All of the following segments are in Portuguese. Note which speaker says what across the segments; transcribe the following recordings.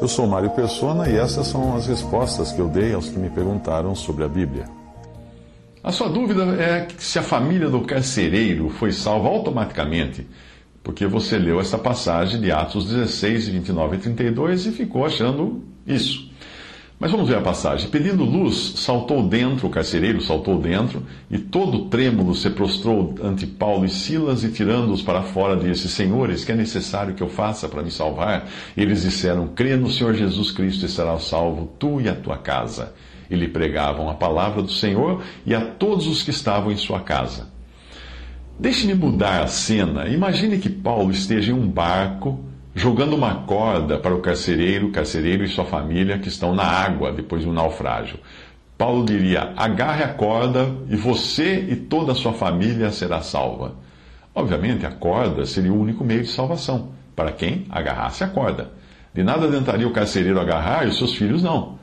Speaker 1: Eu sou Mário Persona e essas são as respostas que eu dei aos que me perguntaram sobre a Bíblia.
Speaker 2: A sua dúvida é se a família do carcereiro foi salva automaticamente, porque você leu essa passagem de Atos 16, 29 e 32 e ficou achando isso. Mas vamos ver a passagem. Pedindo luz, saltou dentro, o carcereiro saltou dentro, e todo trêmulo se prostrou ante Paulo e Silas, e tirando-os para fora, disse: Senhores, que é necessário que eu faça para me salvar? Eles disseram: Crê no Senhor Jesus Cristo e serás salvo, tu e a tua casa. E lhe pregavam a palavra do Senhor e a todos os que estavam em sua casa. Deixe-me mudar a cena. Imagine que Paulo esteja em um barco jogando uma corda para o carcereiro, carcereiro e sua família que estão na água depois de um naufrágio. Paulo diria: agarre a corda e você e toda a sua família será salva. Obviamente, a corda seria o único meio de salvação para quem agarrasse a corda. De nada adiantaria o carcereiro agarrar e os seus filhos não.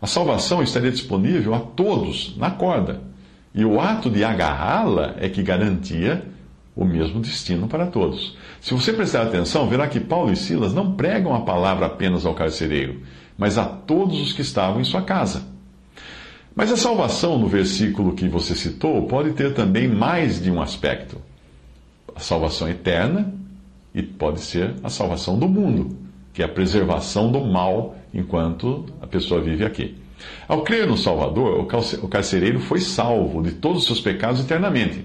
Speaker 2: A salvação estaria disponível a todos na corda. E o ato de agarrá-la é que garantia o mesmo destino para todos. Se você prestar atenção, verá que Paulo e Silas não pregam a palavra apenas ao carcereiro, mas a todos os que estavam em sua casa. Mas a salvação, no versículo que você citou, pode ter também mais de um aspecto: a salvação eterna e pode ser a salvação do mundo, que é a preservação do mal enquanto a pessoa vive aqui. Ao crer no Salvador, o carcereiro foi salvo de todos os seus pecados eternamente.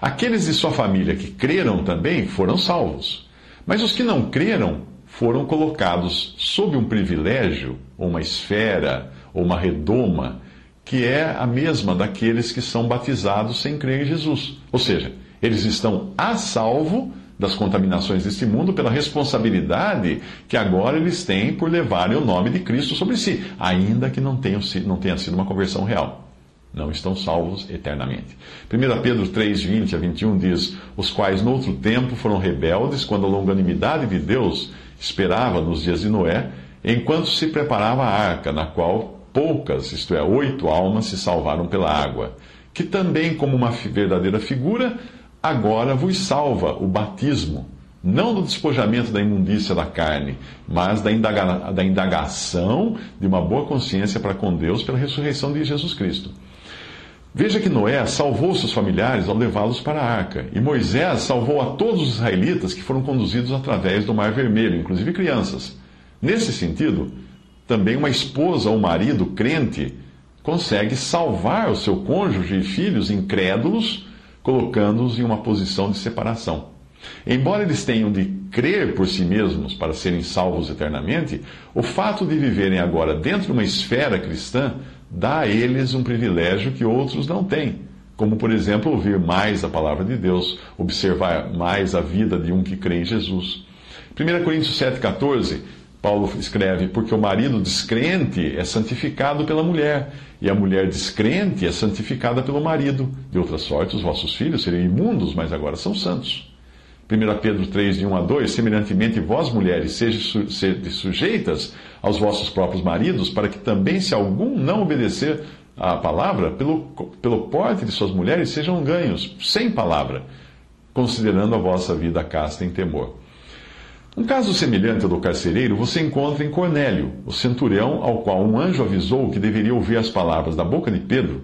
Speaker 2: Aqueles de sua família que creram também foram salvos. Mas os que não creram foram colocados sob um privilégio, ou uma esfera, ou uma redoma, que é a mesma daqueles que são batizados sem crer em Jesus. Ou seja, eles estão a salvo das contaminações deste mundo pela responsabilidade que agora eles têm por levarem o nome de Cristo sobre si, ainda que não, tenham, não tenha sido uma conversão real. Não estão salvos eternamente. 1 Pedro 3, 20 a 21 diz: Os quais no outro tempo foram rebeldes, quando a longanimidade de Deus esperava nos dias de Noé, enquanto se preparava a arca, na qual poucas, isto é, oito almas, se salvaram pela água, que também, como uma verdadeira figura, agora vos salva o batismo, não do despojamento da imundícia da carne, mas da, indaga, da indagação de uma boa consciência para com Deus pela ressurreição de Jesus Cristo. Veja que Noé salvou seus familiares ao levá-los para a arca, e Moisés salvou a todos os israelitas que foram conduzidos através do Mar Vermelho, inclusive crianças. Nesse sentido, também uma esposa ou marido crente consegue salvar o seu cônjuge e filhos incrédulos colocando-os em uma posição de separação. Embora eles tenham de crer por si mesmos para serem salvos eternamente, o fato de viverem agora dentro de uma esfera cristã dá a eles um privilégio que outros não têm, como, por exemplo, ouvir mais a palavra de Deus, observar mais a vida de um que crê em Jesus. 1 Coríntios 7,14 Paulo escreve: Porque o marido descrente é santificado pela mulher, e a mulher descrente é santificada pelo marido. De outra sorte, os vossos filhos seriam imundos, mas agora são santos. 1 Pedro 3, de 1 a 2: Semelhantemente, vós, mulheres, sejam sujeitas aos vossos próprios maridos, para que também, se algum não obedecer à palavra, pelo, pelo porte de suas mulheres sejam ganhos, sem palavra, considerando a vossa vida casta em temor. Um caso semelhante ao do carcereiro você encontra em Cornélio, o centurião ao qual um anjo avisou que deveria ouvir as palavras da boca de Pedro,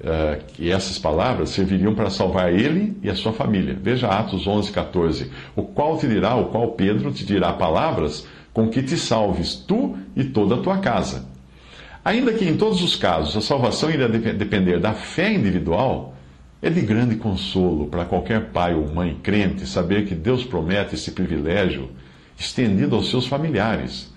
Speaker 2: uh, que essas palavras serviriam para salvar ele e a sua família. Veja Atos 11, 14. O qual te dirá, o qual Pedro te dirá palavras com que te salves tu e toda a tua casa. Ainda que em todos os casos a salvação irá depender da fé individual, é de grande consolo para qualquer pai ou mãe crente saber que Deus promete esse privilégio estendido aos seus familiares.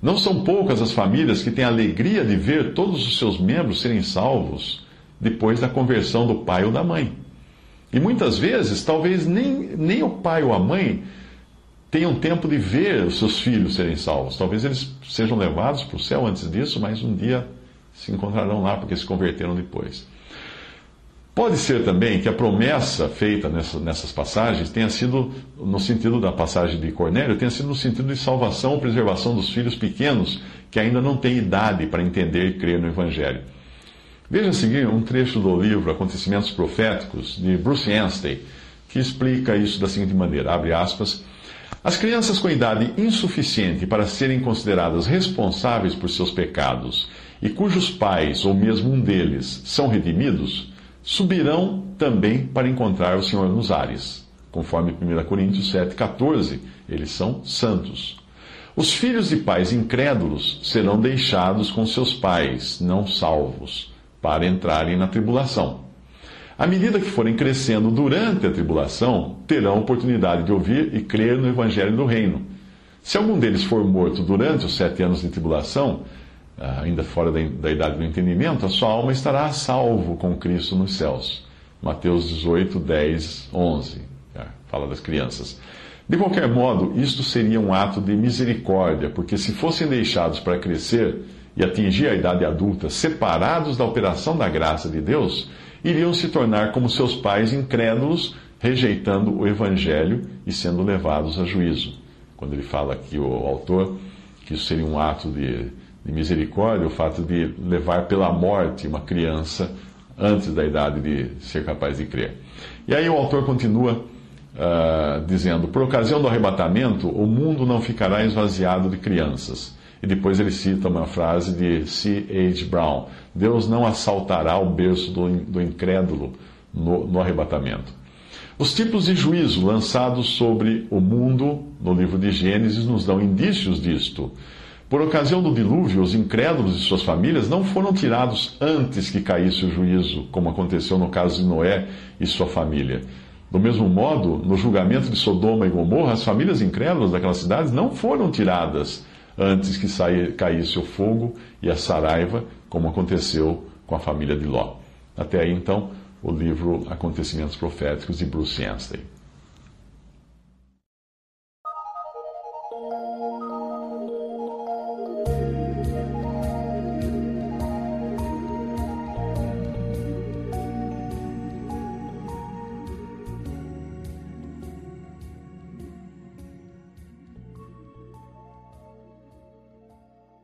Speaker 2: Não são poucas as famílias que têm a alegria de ver todos os seus membros serem salvos depois da conversão do pai ou da mãe. E muitas vezes, talvez nem, nem o pai ou a mãe tenham tempo de ver os seus filhos serem salvos. Talvez eles sejam levados para o céu antes disso, mas um dia se encontrarão lá porque se converteram depois. Pode ser também que a promessa feita nessas passagens tenha sido, no sentido da passagem de Cornélio, tenha sido no sentido de salvação ou preservação dos filhos pequenos que ainda não têm idade para entender e crer no Evangelho. Veja a seguir um trecho do livro Acontecimentos Proféticos, de Bruce Anstey, que explica isso da seguinte maneira, abre aspas, As crianças com idade insuficiente para serem consideradas responsáveis por seus pecados e cujos pais, ou mesmo um deles, são redimidos, subirão também para encontrar o Senhor nos ares. Conforme 1 Coríntios 7,14, eles são santos. Os filhos de pais incrédulos serão deixados com seus pais, não salvos, para entrarem na tribulação. À medida que forem crescendo durante a tribulação, terão oportunidade de ouvir e crer no Evangelho do Reino. Se algum deles for morto durante os sete anos de tribulação, ah, ainda fora da, idade do entendimento, a sua alma estará a salvo com Cristo nos céus. Mateus 18, 10, 11. Fala das crianças. De qualquer modo, isto seria um ato de misericórdia, porque se fossem deixados para crescer e atingir a idade adulta, separados da operação da graça de Deus, iriam se tornar como seus pais incrédulos, rejeitando o Evangelho e sendo levados a juízo. Quando ele fala aqui, o autor, que isso seria um ato de, de misericórdia, o fato de levar pela morte uma criança antes da idade de ser capaz de crer. E aí o autor continua uh, dizendo: Por ocasião do arrebatamento, o mundo não ficará esvaziado de crianças e depois ele cita uma frase de C. H. Brown: Deus não assaltará o berço do, do incrédulo no, no arrebatamento. Os tipos de juízo lançados sobre o mundo no livro de Gênesis nos dão indícios disto. Por ocasião do dilúvio, os incrédulos e suas famílias não foram tirados antes que caísse o juízo, como aconteceu no caso de Noé e sua família. Do mesmo modo, no julgamento de Sodoma e Gomorra, as famílias incrédulas daquelas cidades não foram tiradas antes que caísse o fogo e a saraiva, como aconteceu com a família de Ló. Até aí, então, o livro Acontecimentos Proféticos de Bruce Anstey.